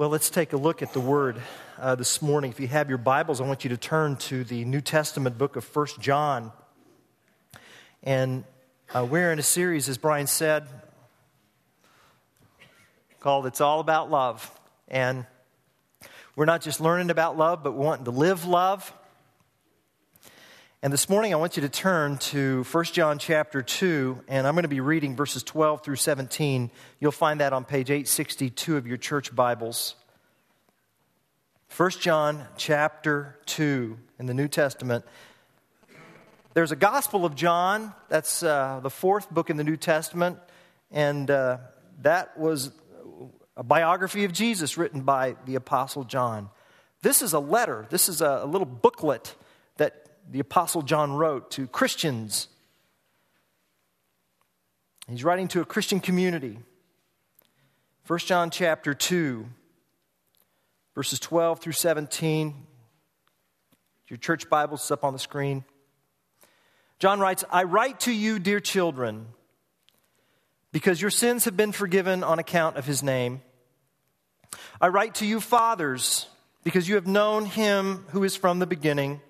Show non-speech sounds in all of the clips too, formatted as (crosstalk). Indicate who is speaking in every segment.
Speaker 1: Well, let's take a look at the Word uh, this morning. If you have your Bibles, I want you to turn to the New Testament book of First John. And uh, we're in a series, as Brian said, called It's All About Love. And we're not just learning about love, but we're wanting to live love. And this morning I want you to turn to 1 John chapter 2, and I'm going to be reading verses 12 through 17. You'll find that on page 862 of your church Bibles. 1 John chapter 2 in the New Testament. There's a Gospel of John, that's uh, the fourth book in the New Testament, and uh, that was a biography of Jesus written by the Apostle John. This is a letter, this is a, a little booklet the Apostle John wrote to Christians. He's writing to a Christian community. 1 John chapter 2, verses 12 through 17. Your church Bible's up on the screen. John writes, I write to you, dear children, because your sins have been forgiven on account of his name. I write to you, fathers, because you have known him who is from the beginning.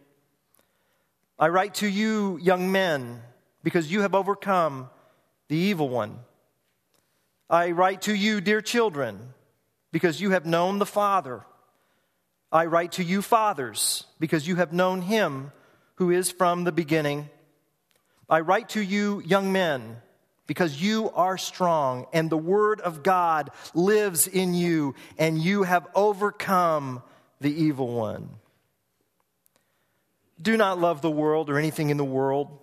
Speaker 1: I write to you, young men, because you have overcome the evil one. I write to you, dear children, because you have known the Father. I write to you, fathers, because you have known him who is from the beginning. I write to you, young men, because you are strong, and the word of God lives in you, and you have overcome the evil one. Do not love the world or anything in the world.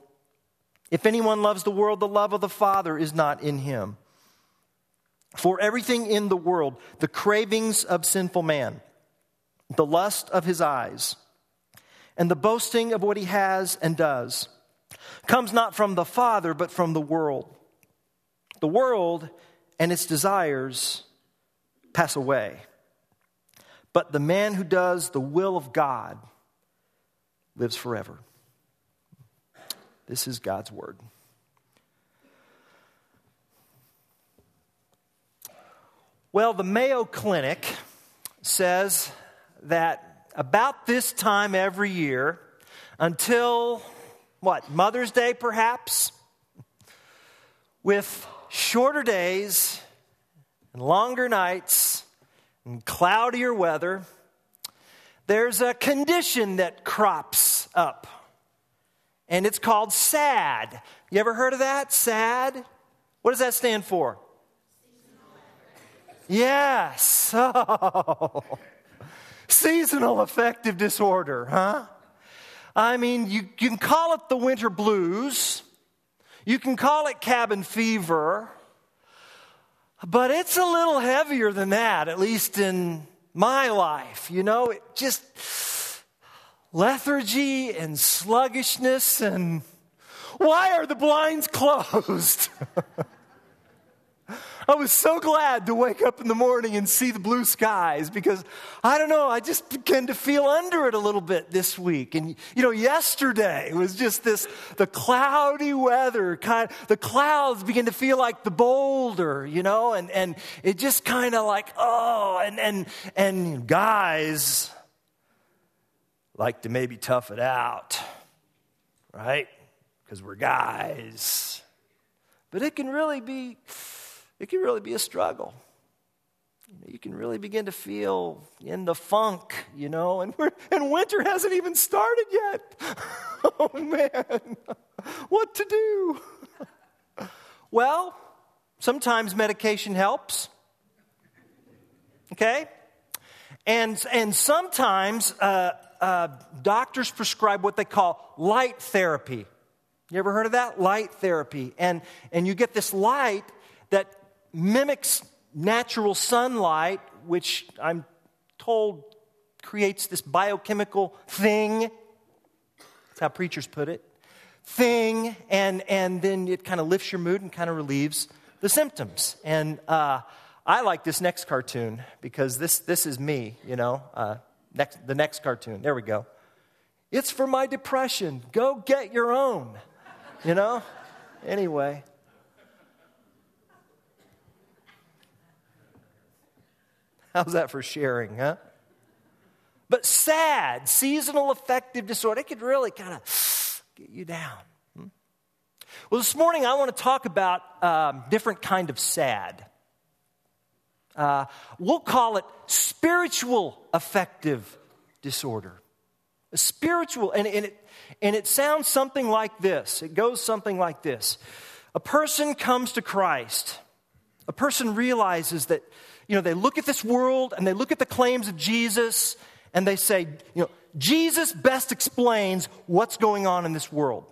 Speaker 1: If anyone loves the world, the love of the Father is not in him. For everything in the world, the cravings of sinful man, the lust of his eyes, and the boasting of what he has and does, comes not from the Father, but from the world. The world and its desires pass away. But the man who does the will of God, lives forever. This is God's word. Well, the Mayo Clinic says that about this time every year, until what, Mother's Day perhaps, with shorter days and longer nights and cloudier weather, there's a condition that crops up, and it's called SAD. You ever heard of that? SAD? What does that stand for? Yes. (laughs) Oh. Seasonal affective disorder, huh? I mean, you, you can call it the winter blues, you can call it cabin fever, but it's a little heavier than that, at least in my life. You know, it just lethargy and sluggishness and why are the blinds closed? (laughs) I was so glad to wake up in the morning and see the blue skies because I don't know, I just began to feel under it a little bit this week. And you know, yesterday was just this the cloudy weather kind the clouds began to feel like the boulder, you know, and and it just kind of like, oh, and and and guys like to maybe tough it out, right? Because we're guys. But it can really be it can really be a struggle. You can really begin to feel in the funk, you know, and, we're, and winter hasn't even started yet. (laughs) oh man, what to do? well, sometimes medication helps, okay? And, and sometimes uh, uh, doctors prescribe what they call light therapy. You ever heard of that? Light therapy. And, and you get this light that mimics natural sunlight, which I'm told creates this biochemical thing. That's how preachers put it. Thing, and, and then it kind of lifts your mood and kind of relieves the symptoms. And uh, I like this next cartoon because this, this is me, you know. Uh, next, the next cartoon. There we go. It's for my depression. Go get your own, you know? Anyway. How's that for sharing, huh? But sad, seasonal affective disorder, it could really kind of get you down. Hmm? Well, this morning I want to talk about um, different kind of sad. Uh, we'll call it spiritual affective disorder. A spiritual, and, and, it, and it sounds something like this. It goes something like this. A person comes to Christ. A person realizes that, you know, they look at this world and they look at the claims of Jesus and they say, you know, Jesus best explains what's going on in this world.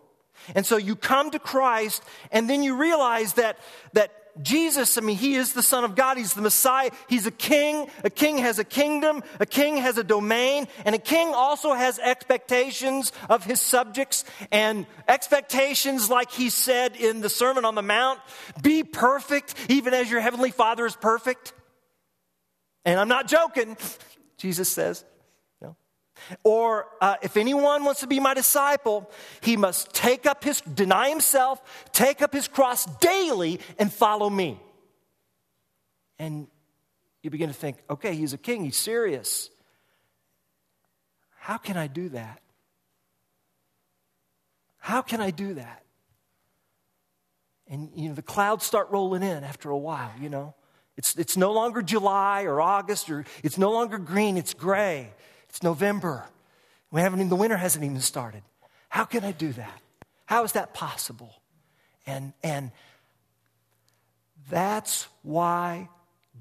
Speaker 1: And so you come to Christ and then you realize that, that Jesus, I mean, he is the Son of God. He's the Messiah. He's a king. A king has a kingdom. A king has a domain. And a king also has expectations of his subjects and expectations, like he said in the Sermon on the Mount be perfect, even as your heavenly Father is perfect. And I'm not joking, Jesus says. Or uh, if anyone wants to be my disciple, he must take up his, deny himself, take up his cross daily, and follow me. And you begin to think, okay, he's a king, he's serious. How can I do that? How can I do that? And you know, the clouds start rolling in after a while, you know. It's, it's no longer July or August, or it's no longer green, it's gray. It's November. We haven't even, the winter hasn't even started. How can I do that? How is that possible? And, and that's why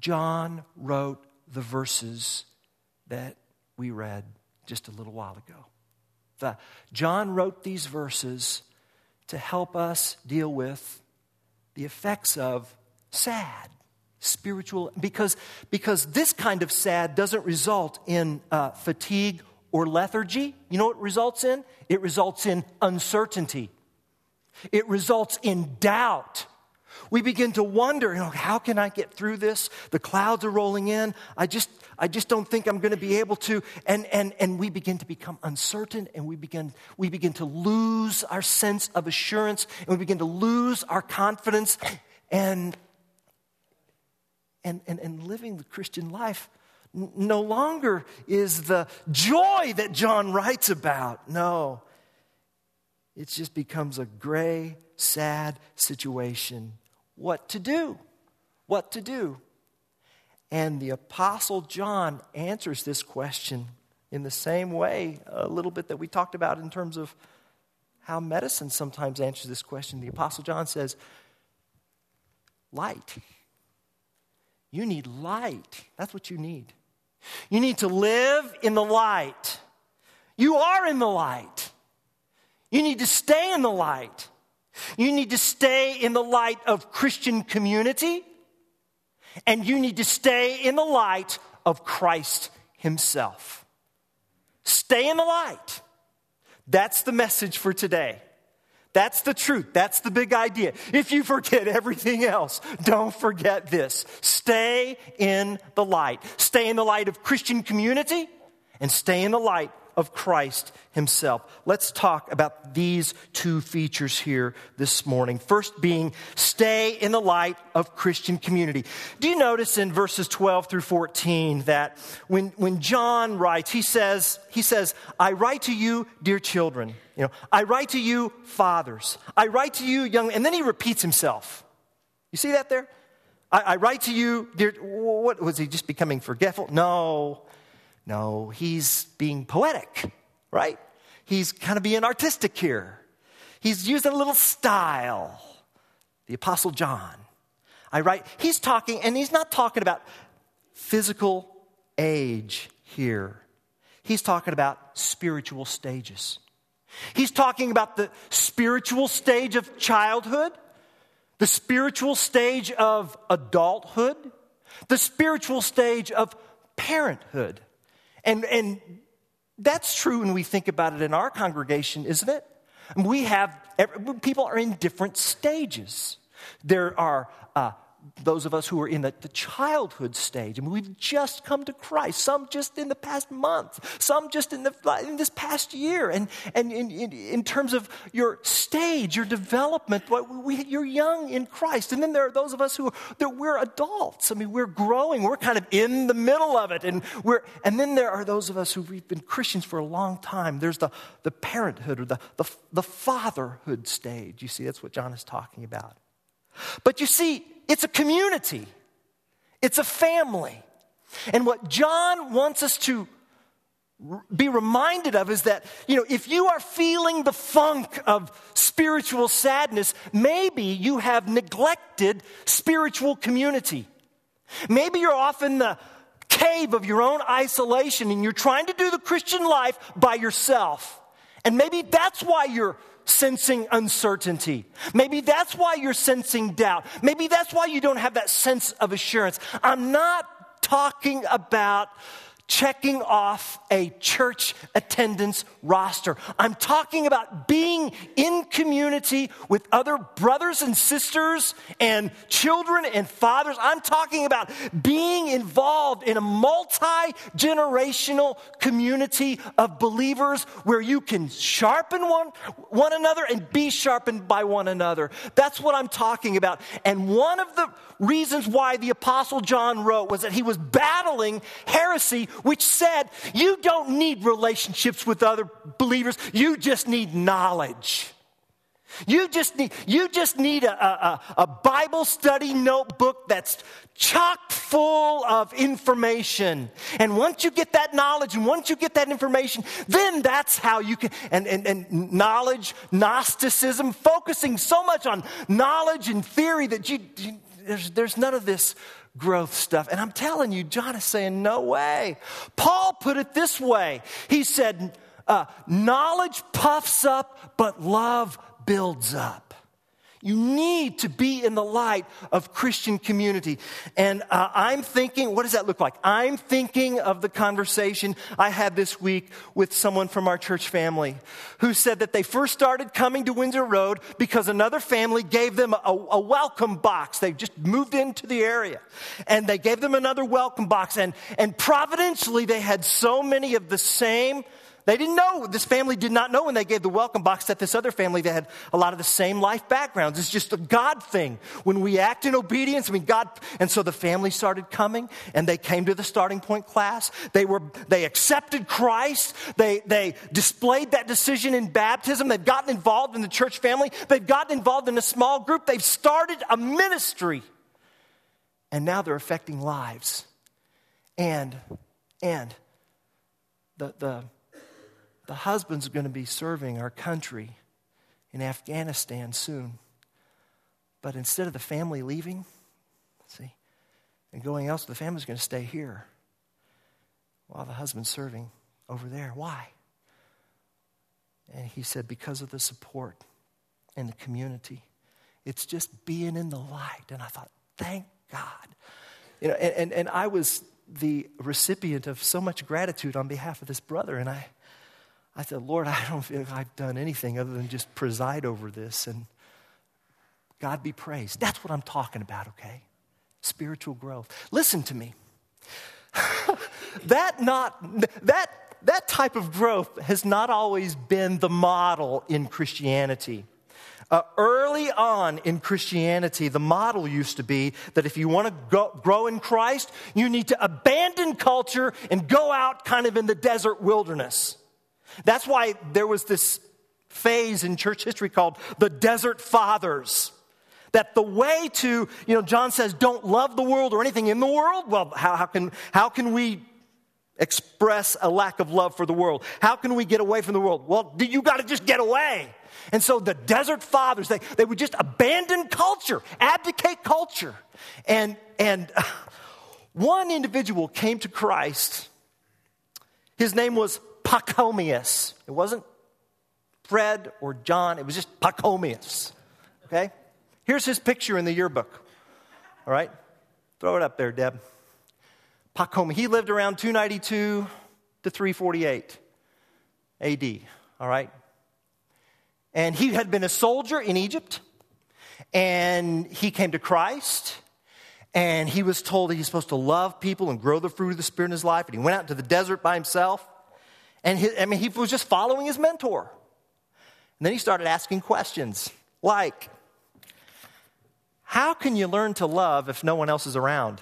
Speaker 1: John wrote the verses that we read just a little while ago. The, John wrote these verses to help us deal with the effects of sad spiritual because because this kind of sad doesn't result in uh, fatigue or lethargy. You know what results in? It results in uncertainty. It results in doubt. We begin to wonder you know how can i get through this? The clouds are rolling in. I just i just don't think i'm going to be able to. And and and we begin to become uncertain and we begin we begin to lose our sense of assurance and we begin to lose our confidence. And and, and, and living the Christian life no longer is the joy that John writes about. No, it just becomes a gray, sad situation. What to do? What to do? And the Apostle John answers this question in the same way, a little bit that we talked about in terms of how medicine sometimes answers this question. The Apostle John says, Light. You need light. That's what you need. You need to live in the light. You are in the light. You need to stay in the light. You need to stay in the light of Christian community. And you need to stay in the light of Christ Himself. Stay in the light. That's the message for today. That's the truth. That's the big idea. If you forget everything else, don't forget this. Stay in the light. Stay in the light of Christian community and stay in the light of Christ Himself. Let's talk about these two features here this morning. First, being stay in the light of Christian community. Do you notice in verses 12 through 14 that when, when John writes, he says, he says, I write to you, dear children. You know, I write to you, fathers. I write to you, young, and then he repeats himself. You see that there? I, I write to you, dear, what was he just becoming forgetful? No. No, he's being poetic, right? He's kind of being artistic here. He's using a little style. The Apostle John. I write, he's talking, and he's not talking about physical age here. He's talking about spiritual stages. He's talking about the spiritual stage of childhood, the spiritual stage of adulthood, the spiritual stage of parenthood. And, and that's true when we think about it in our congregation, isn't it? We have, people are in different stages. There are uh, those of us who are in the, the, childhood stage. I mean, we've just come to Christ, some just in the past month, some just in, the, in this past year. And, and in, in, in terms of your stage, your development, we, you're young in Christ. And then there are those of us who that we're adults. I mean, we're growing, we're kind of in the middle of it. And, we're, and then there are those of us who we've been Christians for a long time. There's the, the parenthood or the, the, the fatherhood stage. You see, that's what John is talking about. But you see, it's a community, it's a family. And what John wants us to be reminded of is that, you know, if you are feeling the funk of spiritual sadness, maybe you have neglected spiritual community. Maybe you're off in the cave of your own isolation and you're trying to do the Christian life by yourself. And maybe that's why you're sensing uncertainty. Maybe that's why you're sensing doubt. Maybe that's why you don't have that sense of assurance. I'm not talking about checking off a church attendance roster. I'm talking about being in community with other brothers and sisters and children and fathers. I'm talking about being involved in a multi generational community of believers where you can sharpen one, one another and be sharpened by one another. That's what I'm talking about. And one of the reasons why the Apostle John wrote was that he was battling heresy, which said, You don't need relationships with other believers, you just need knowledge. You just need, you just need a, a, a Bible study notebook that's chock full of information. And once you get that knowledge and once you get that information, then that's how you can, and, and, and knowledge, Gnosticism, focusing so much on knowledge and theory that you, you there's, there's none of this growth stuff. And I'm telling you, John is saying, no way. Paul put it this way He said, uh, knowledge puffs up, but love builds up. You need to be in the light of Christian community. And uh, I'm thinking, what does that look like? I'm thinking of the conversation I had this week with someone from our church family who said that they first started coming to Windsor Road because another family gave them a, a welcome box. They just moved into the area and they gave them another welcome box. And, and providentially, they had so many of the same they didn't know, this family did not know when they gave the welcome box that this other family that had a lot of the same life backgrounds. It's just a God thing. When we act in obedience, I mean, God, and so the family started coming and they came to the starting point class. They were, they accepted Christ. They, they displayed that decision in baptism. They've gotten involved in the church family. They've gotten involved in a small group. They've started a ministry. And now they're affecting lives. And, and, the, the, the husband's going to be serving our country in Afghanistan soon. But instead of the family leaving, see, and going else, the family's going to stay here while the husband's serving over there. Why? And he said, because of the support and the community. It's just being in the light. And I thought, thank God. You know, and, and, and I was the recipient of so much gratitude on behalf of this brother. And I, I said, Lord, I don't feel like I've done anything other than just preside over this. And God be praised. That's what I'm talking about, okay? Spiritual growth. Listen to me. (laughs) that not that that type of growth has not always been the model in Christianity. Uh, early on in Christianity, the model used to be that if you want to grow in Christ, you need to abandon culture and go out kind of in the desert wilderness. That's why there was this phase in church history called the Desert Fathers. That the way to, you know, John says, don't love the world or anything in the world. Well, how, how, can, how can we express a lack of love for the world? How can we get away from the world? Well, you got to just get away. And so the desert fathers, they, they would just abandon culture, abdicate culture. And, and (laughs) one individual came to Christ. His name was Pachomius. It wasn't Fred or John, it was just Pachomius. Okay? Here's his picture in the yearbook. All right? Throw it up there, Deb. Pachomius. He lived around 292 to 348 AD. All right? And he had been a soldier in Egypt, and he came to Christ, and he was told that he's supposed to love people and grow the fruit of the Spirit in his life. And he went out into the desert by himself. And he, I mean, he was just following his mentor. And then he started asking questions like, How can you learn to love if no one else is around?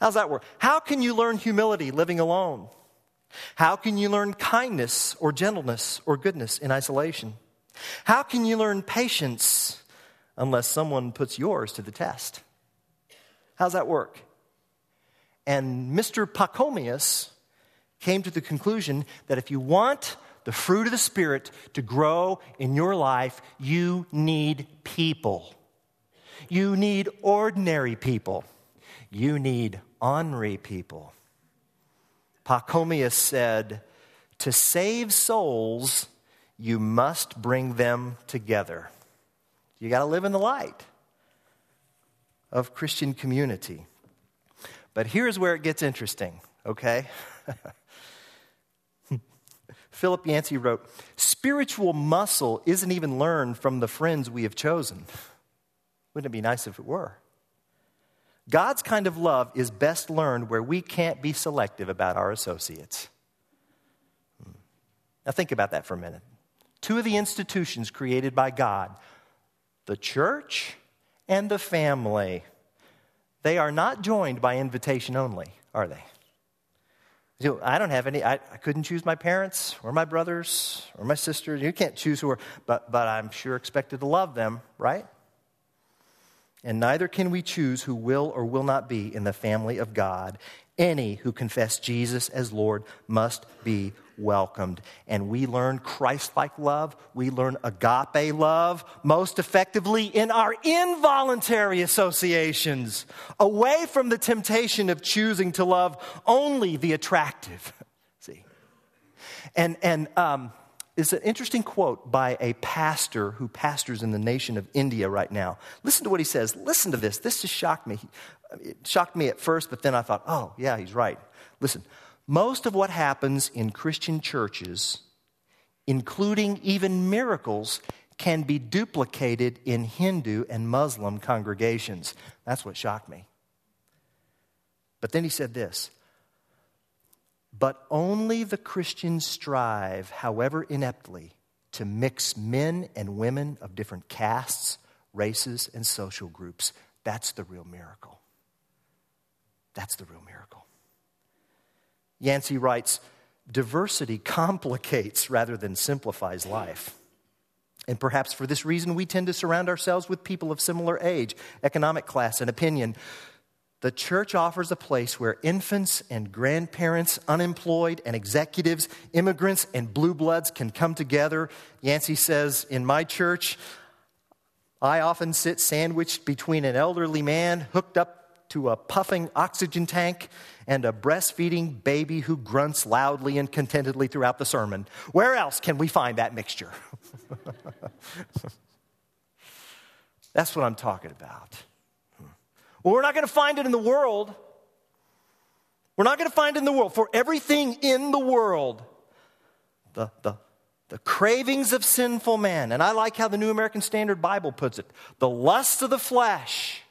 Speaker 1: How's that work? How can you learn humility living alone? How can you learn kindness or gentleness or goodness in isolation? How can you learn patience unless someone puts yours to the test? How's that work? And Mr. Pachomius came to the conclusion that if you want the fruit of the Spirit to grow in your life, you need people. You need ordinary people. You need ornery people. Pachomius said, To save souls, you must bring them together. You got to live in the light of Christian community. But here's where it gets interesting, okay? (laughs) Philip Yancey wrote Spiritual muscle isn't even learned from the friends we have chosen. Wouldn't it be nice if it were? God's kind of love is best learned where we can't be selective about our associates. Hmm. Now, think about that for a minute. Two of the institutions created by God, the church and the family, they are not joined by invitation only, are they? I don't have any, I, I couldn't choose my parents or my brothers or my sisters. You can't choose who are, but, but I'm sure expected to love them, right? and neither can we choose who will or will not be in the family of God. Any who confess Jesus as Lord must be welcomed. And we learn Christ like love, we learn agape love most effectively in our involuntary associations, away from the temptation of choosing to love only the attractive. (laughs) See? And, and, um, is an interesting quote by a pastor who pastors in the nation of India right now. Listen to what he says. Listen to this. This just shocked me. It shocked me at first, but then I thought, oh, yeah, he's right. Listen, most of what happens in Christian churches, including even miracles, can be duplicated in Hindu and Muslim congregations. That's what shocked me. But then he said this but only the Christians strive, however ineptly, to mix men and women of different castes, races, and social groups. That's the real miracle. That's the real miracle. Yancey writes diversity complicates rather than simplifies life. And perhaps for this reason, we tend to surround ourselves with people of similar age, economic class, and opinion the church offers a place where infants and grandparents, unemployed and executives, immigrants and blue bloods can come together. Yancey says, In my church, I often sit sandwiched between an elderly man hooked up to a puffing oxygen tank and a breastfeeding baby who grunts loudly and contentedly throughout the sermon. Where else can we find that mixture? (laughs) That's what I'm talking about. Well, we're not going to find it in the world. We're not going to find it in the world. For everything in the world, the, the, the cravings of sinful man, and I like how the New American Standard Bible puts it the lust of the flesh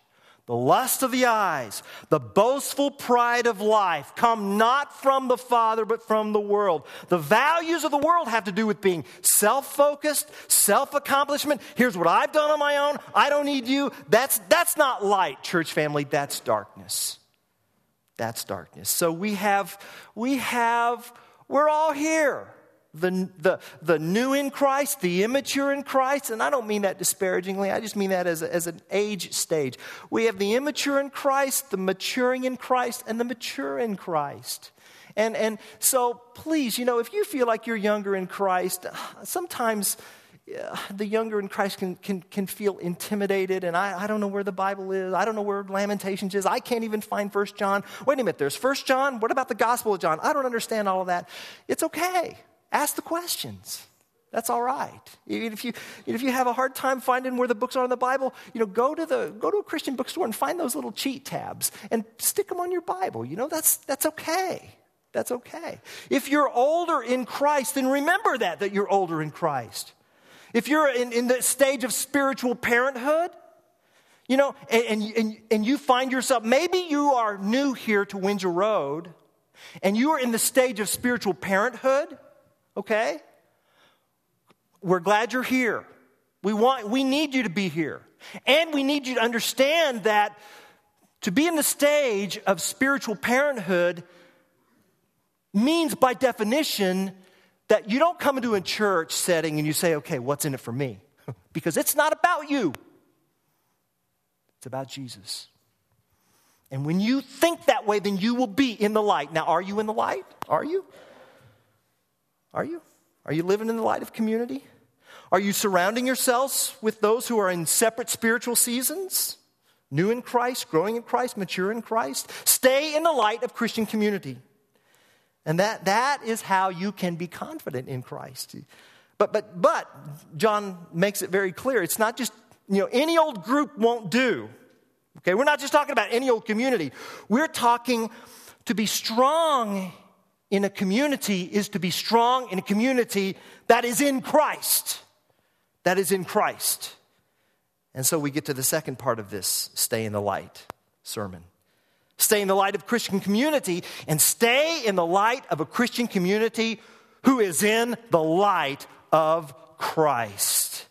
Speaker 1: the lust of the eyes, the boastful pride of life come not from the Father, but from the world. The values of the world have to do with being self focused, self accomplishment. Here's what I've done on my own. I don't need you. That's, that's not light, church family. That's darkness. That's darkness. So we have, we have, we're all here the, the, the new in Christ, the immature in Christ, and I don't mean that disparagingly, I just mean that as, a, as an age stage. We have the immature in Christ, the maturing in Christ, and the mature in Christ. And, and so please, you know, if you feel like you're younger in Christ, sometimes uh, the younger in Christ can, can, can feel intimidated, and I, I don't know where the Bible is. I don't know where Lamentations is. I can't even find First John. Wait a minute, there's First John. What about the Gospel of John? I don't understand all of that. It's okay. Ask the questions. That's all right. If you, if you have a hard time finding where the books are in the Bible, you know, go to, the, go to a Christian bookstore and find those little cheat tabs and stick them on your Bible. You know, that's, that's okay. That's okay. If you're older in Christ, then remember that, that you're older in Christ. If you're in, in the stage of spiritual parenthood, You know, and, and, and you find yourself, maybe you are new here to Windsor Road and you are in the stage of spiritual parenthood, okay? We're glad you're here. We, want, we need you to be here. And we need you to understand that to be in the stage of spiritual parenthood means, by definition, that you don't come into a church setting and you say, okay, what's in it for me? (laughs) because it's not about you, it's about Jesus. And when you think that way, then you will be in the light. Now, are you in the light? Are you? Are you? Are you living in the light of community? Are you surrounding yourselves with those who are in separate spiritual seasons? New in Christ, growing in Christ, mature in Christ? Stay in the light of Christian community. And that, that is how you can be confident in Christ. But, but, but, John makes it very clear it's not just, you know, any old group won't do. Okay, we're not just talking about any old community. We're talking to be strong in a community is to be strong in a community that is in Christ. That is in Christ. And so we get to the second part of this stay in the light sermon. Stay in the light of Christian community and stay in the light of a Christian community who is in the light of Christ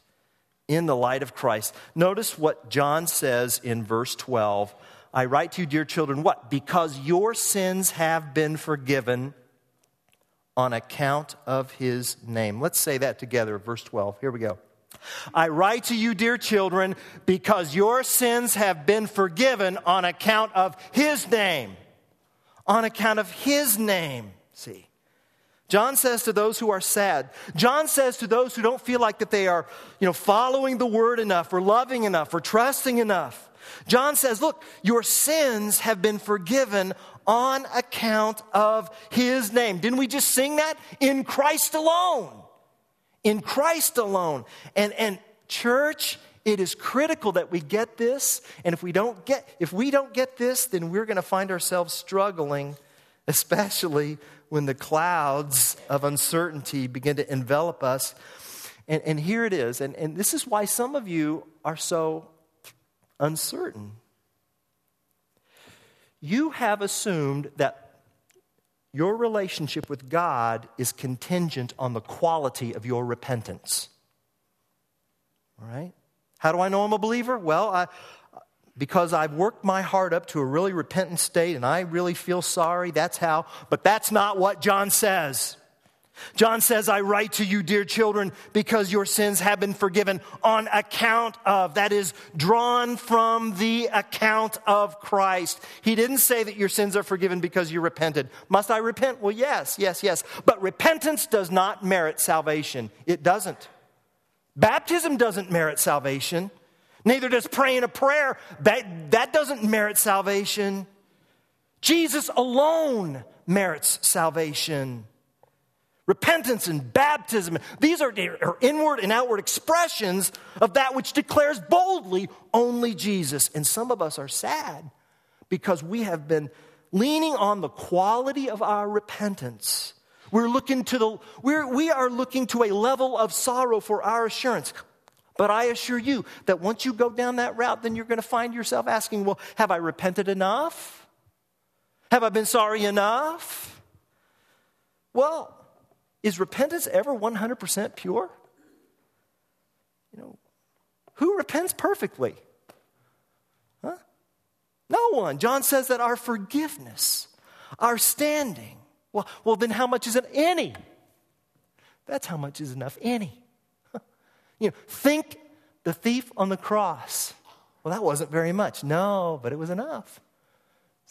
Speaker 1: in the light of Christ. Notice what John says in verse 12. I write to you, dear children, what? Because your sins have been forgiven on account of his name. Let's say that together, verse 12. Here we go. I write to you, dear children, because your sins have been forgiven on account of his name. On account of his name. See. John says to those who are sad, John says to those who don't feel like that they are, you know, following the word enough or loving enough or trusting enough. John says, look, your sins have been forgiven on account of his name. Didn't we just sing that? In Christ alone. In Christ alone. And and church, it is critical that we get this, and if we don't get if we don't get this, then we're going to find ourselves struggling, especially when the clouds of uncertainty begin to envelop us. And, and here it is. And, and this is why some of you are so uncertain. You have assumed that your relationship with God is contingent on the quality of your repentance. All right? How do I know I'm a believer? Well, I, because I've worked my heart up to a really repentant state and I really feel sorry. That's how. But that's not what John says. John says, I write to you, dear children, because your sins have been forgiven on account of, that is, drawn from the account of Christ. He didn't say that your sins are forgiven because you repented. Must I repent? Well, yes, yes, yes. But repentance does not merit salvation. It doesn't. Baptism doesn't merit salvation. Neither does praying a prayer. That, that doesn't merit salvation. Jesus alone merits salvation. Repentance and baptism, these are, are inward and outward expressions of that which declares boldly only Jesus. And some of us are sad because we have been leaning on the quality of our repentance. We're looking to the, we're, we are looking to a level of sorrow for our assurance. But I assure you that once you go down that route, then you're going to find yourself asking, well, have I repented enough? Have I been sorry enough? Well, is repentance ever 100% pure? You know, who repents perfectly? Huh? No one. John says that our forgiveness, our standing, well, well then how much is it? Any. That's how much is enough. Any. You know, think the thief on the cross. Well, that wasn't very much. No, but it was enough.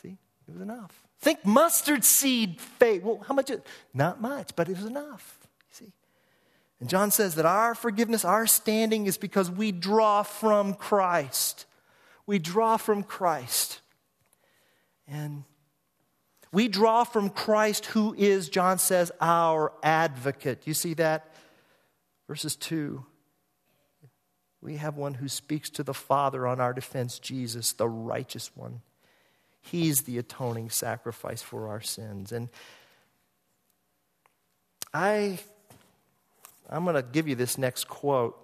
Speaker 1: See, it was enough. Think mustard seed faith. Well, how much? It, not much, but it was enough. You see? And John says that our forgiveness, our standing is because we draw from Christ. We draw from Christ. And we draw from Christ, who is, John says, our advocate. You see that? Verses 2 we have one who speaks to the Father on our defense, Jesus, the righteous one. He's the atoning sacrifice for our sins. And I, I'm going to give you this next quote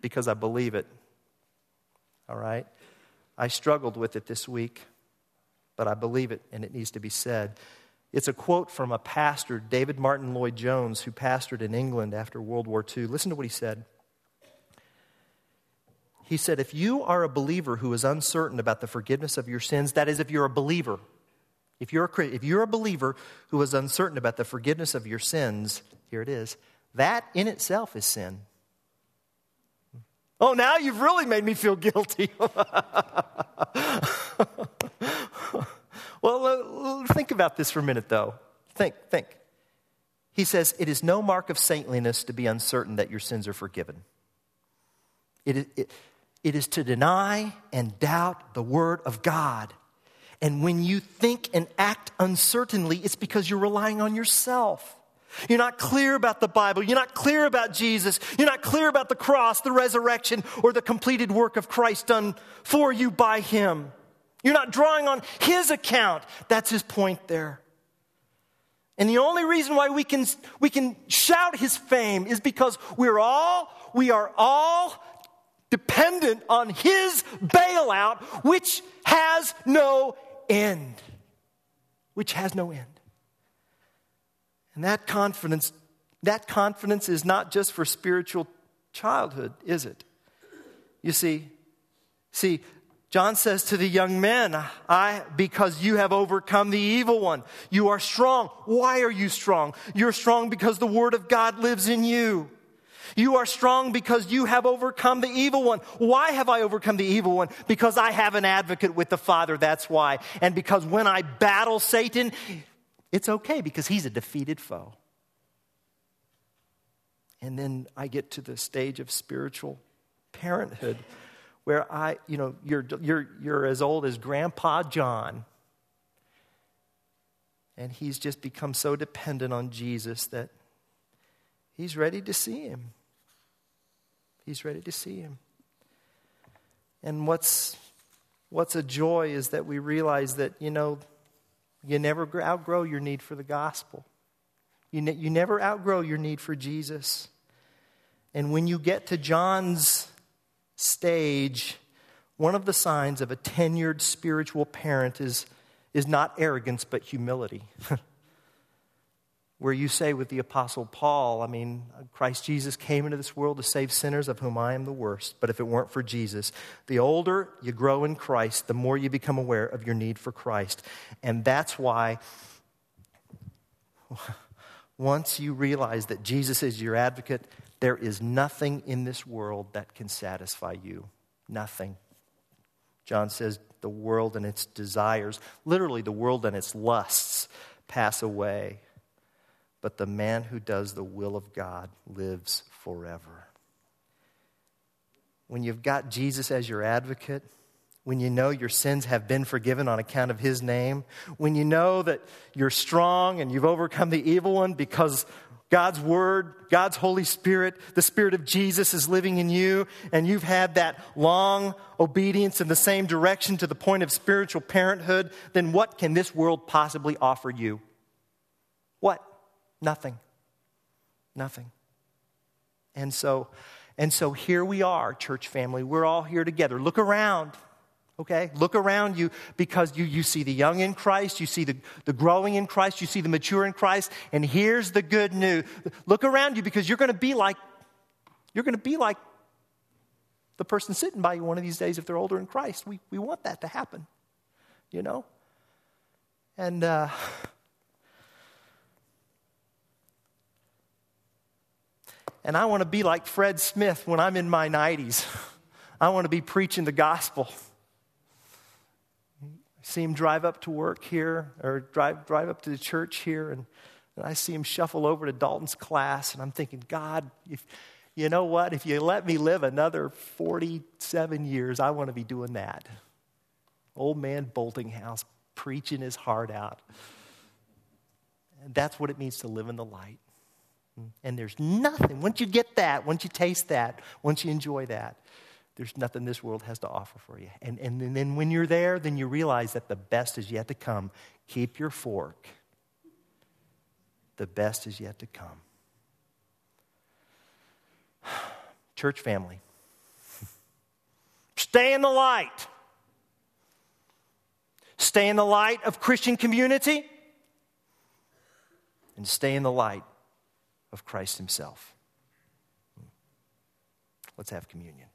Speaker 1: because I believe it. All right? I struggled with it this week, but I believe it and it needs to be said. It's a quote from a pastor, David Martyn Lloyd Jones, who pastored in England after World War II. Listen to what he said. He said, If you are a believer who is uncertain about the forgiveness of your sins, that is, if you're a believer, if you're a, if you're a believer who is uncertain about the forgiveness of your sins, here it is, that in itself is sin. Oh, now you've really made me feel guilty. (laughs) well, think about this for a minute, though. Think, think. He says, It is no mark of saintliness to be uncertain that your sins are forgiven. It is, it, it is to deny and doubt the Word of God. And when you think and act uncertainly, it's because you're relying on yourself. You're not clear about the Bible. You're not clear about Jesus. You're not clear about the cross, the resurrection, or the completed work of Christ done for you by Him. You're not drawing on His account. That's His point there. And the only reason why we can, we can shout His fame is because we're all, we are all dependent on His bailout, which has no end. Which has no end. And that confidence, that confidence is not just for spiritual childhood, is it? You see, see, John says to the young men, I, because you have overcome the evil one, you are strong. Why are you strong? You're strong because the word of God lives in you. You are strong because you have overcome the evil one. Why have I overcome the evil one? Because I have an advocate with the Father, that's why. And because when I battle Satan, it's okay because he's a defeated foe. And then I get to the stage of spiritual parenthood where I, you know, you're, you're, you're as old as Grandpa John. And he's just become so dependent on Jesus that he's ready to see him. He's ready to see him. And what's, what's a joy is that we realize that, you know, you never outgrow your need for the gospel. You, ne- you never outgrow your need for Jesus. And when you get to John's stage, one of the signs of a tenured spiritual parent is, is not arrogance, but humility. (laughs) where you say with the Apostle Paul, I mean, Christ Jesus came into this world to save sinners, of whom I am the worst. But if it weren't for Jesus, the older you grow in Christ, the more you become aware of your need for Christ. And that's why, (laughs) once you realize that Jesus is your advocate, there is nothing in this world that can satisfy you. Nothing. John says, the world and its desires, literally, the world and its lusts pass away but the man who does the will of God lives forever. When you've got Jesus as your advocate, when you know your sins have been forgiven on account of his name, when you know that you're strong and you've overcome the evil one because God's Word, God's Holy Spirit, the Spirit of Jesus is living in you, and you've had that long obedience in the same direction to the point of spiritual parenthood, then what can this world possibly offer you? What? Nothing. Nothing. And so, and so here we are, church family. We're all here together. Look around. Okay? Look around you because you, you see the young in Christ, you see the, the growing in Christ, you see the mature in Christ, and here's the good news. Look around you because you're going to be like, you're to be like the person sitting by you one of these days if they're older in Christ. We, we want that to happen, you know? And, uh, And I want to be like Fred Smith when I'm in my 90s. (laughs) I want to be preaching the gospel. I see him drive up to work here or drive, drive up to the church here, and, and I see him shuffle over to Dalton's class, and I'm thinking, God, if, you know what? If you let me live another 47 years, I want to be doing that. Old man Boltinghouse preaching his heart out. And that's what it means to live in the light. And there's nothing, once you get that, once you taste that, once you enjoy that, there's nothing this world has to offer for you. And, and, then when you're there, then you realize that the best is yet to come. Keep your fork. The best is yet to come. (sighs) Church family, (laughs) stay in the light. stay in the light of Christian community, and stay in the light of Christ Himself. Let's have communion.